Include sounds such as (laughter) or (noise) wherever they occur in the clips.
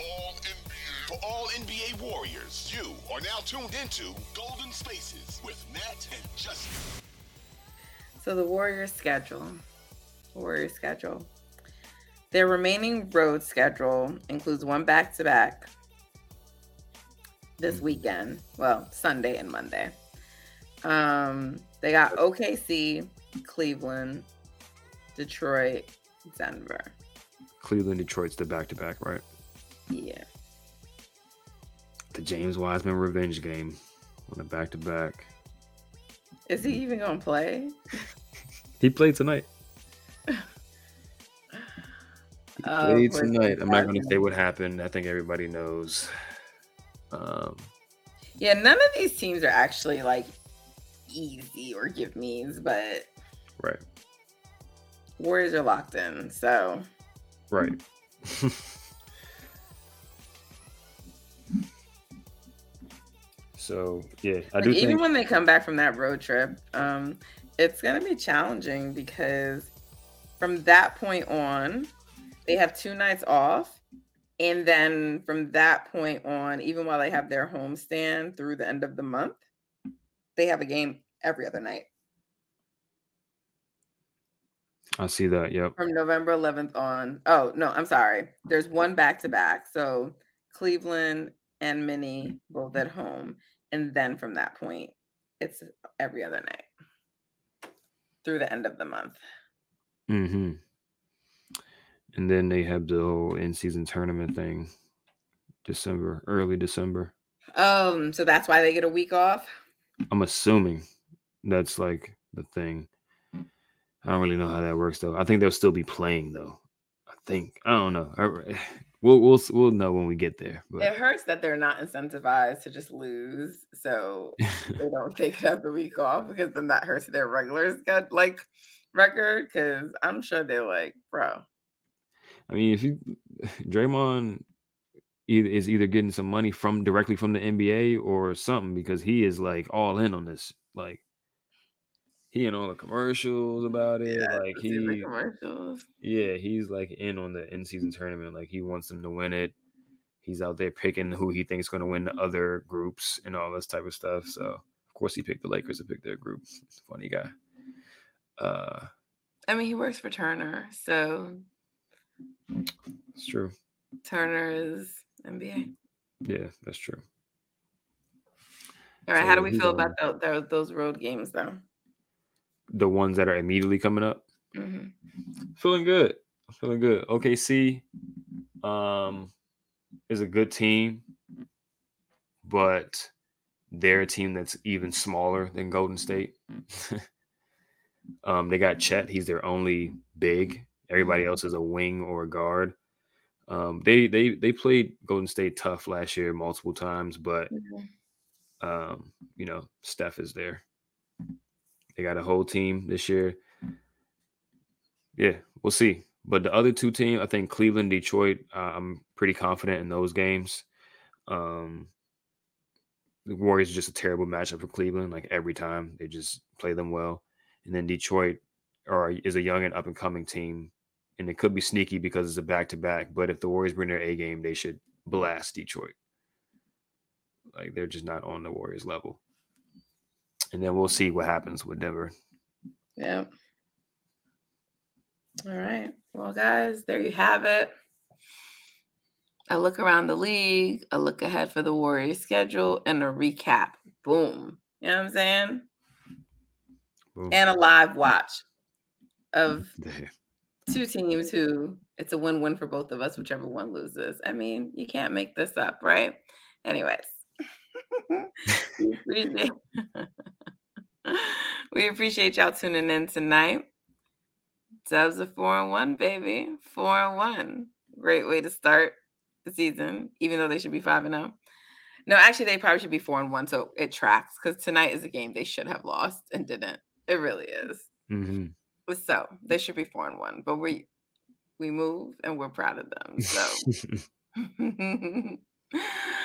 all NBA. For all NBA Warriors, you are now tuned into Golden Spaces with Nat and Justin. So the Warriors schedule. Warriors schedule. Their remaining road schedule includes one back to back this weekend. Well, Sunday and Monday. Um, they got OKC, Cleveland, Detroit, Denver. Cleveland, Detroit's the back to back, right? Yeah. The James Wiseman revenge game on a back to back. Is he even gonna play? He played tonight. He Oh, played tonight. I'm not going to say what happened. I think everybody knows. Um, Yeah, none of these teams are actually like easy or give me's, but right, Warriors are locked in. So right. (laughs) so yeah, I like, do even think when they come back from that road trip, um, it's gonna be challenging because from that point on, they have two nights off. And then from that point on, even while they have their homestand through the end of the month, they have a game every other night. I see that. Yep. from November 11th on. Oh, no, I'm sorry. There's one back to back. So Cleveland and Minnie both at home. And then from that point, it's every other night through the end of the month. Mm-hmm. And then they have the whole in-season tournament thing, December, early December. Um, so that's why they get a week off. I'm assuming that's like the thing. I don't really know how that works though. I think they'll still be playing though. I think I don't know. I- We'll we'll we'll know when we get there. It hurts that they're not incentivized to just lose. So they (laughs) don't take it as a week off because then that hurts their regulars sched like record. Cause I'm sure they're like, bro, I mean, if you Draymond either is either getting some money from directly from the NBA or something because he is like all in on this. Like he in all the commercials about it. yeah, like the he commercials. Yeah, he's like in on the in season tournament. Like he wants them to win it. He's out there picking who he thinks going to win the other groups and all this type of stuff. So of course he picked the Lakers to pick their group. (laughs) Funny guy. Uh, I mean, he works for Turner, so it's true. Turner is NBA. Yeah, that's true. All right, So, how do we feel about tho- tho- those road games, though? The ones that are immediately coming up, hmm feeling good. Feeling good. OKC, um, is a good team, but they're a team that's even smaller than Golden State. (laughs) um, they got Chet. He's their only big. Everybody else is a wing or a guard. Um, they they they played Golden State tough last year multiple times, but um, you know Steph is there. They got a whole team this year. Yeah, we'll see. But the other two teams, I think Cleveland, Detroit, uh, I'm pretty confident in those games. Um, the Warriors are just a terrible matchup for Cleveland. Like every time, they just play them well. And then Detroit are is a young and up and coming team, and it could be sneaky because it's a back to back. But if the Warriors bring their A game, they should blast Detroit. Like they're just not on the Warriors level. And then we'll see what happens with Denver. Yeah. All right. Well, guys, there you have it. A look around the league, a look ahead for the Warriors schedule, and a recap. Boom. You know what I'm saying? Boom. And a live watch of (laughs) two teams who it's a win-win for both of us, whichever one loses. I mean, you can't make this up, right? Anyways. (laughs) (laughs) we, (laughs) we appreciate y'all tuning in tonight. Dubs are four and one, baby. Four and one. Great way to start the season, even though they should be five and zero. No, actually, they probably should be four and one, so it tracks because tonight is a game they should have lost and didn't. It really is. Mhm. So they should be four and one, but we we move and we're proud of them. So (laughs) (laughs)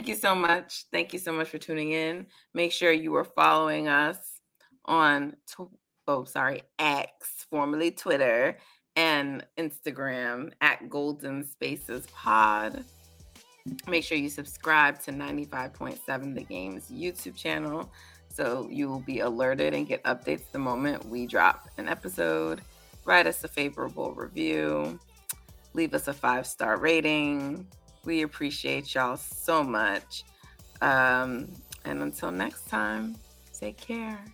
thank you so much. Thank you so much for tuning in. Make sure you are following us on oh sorry X, formerly Twitter, and Instagram at Golden Spaces Pod. Make sure you subscribe to 95.7 The Game's YouTube channel so you will be alerted and get updates the moment we drop an episode. Write us a favorable review, leave us a five star rating. We appreciate y'all so much. Um, and until next time, take care.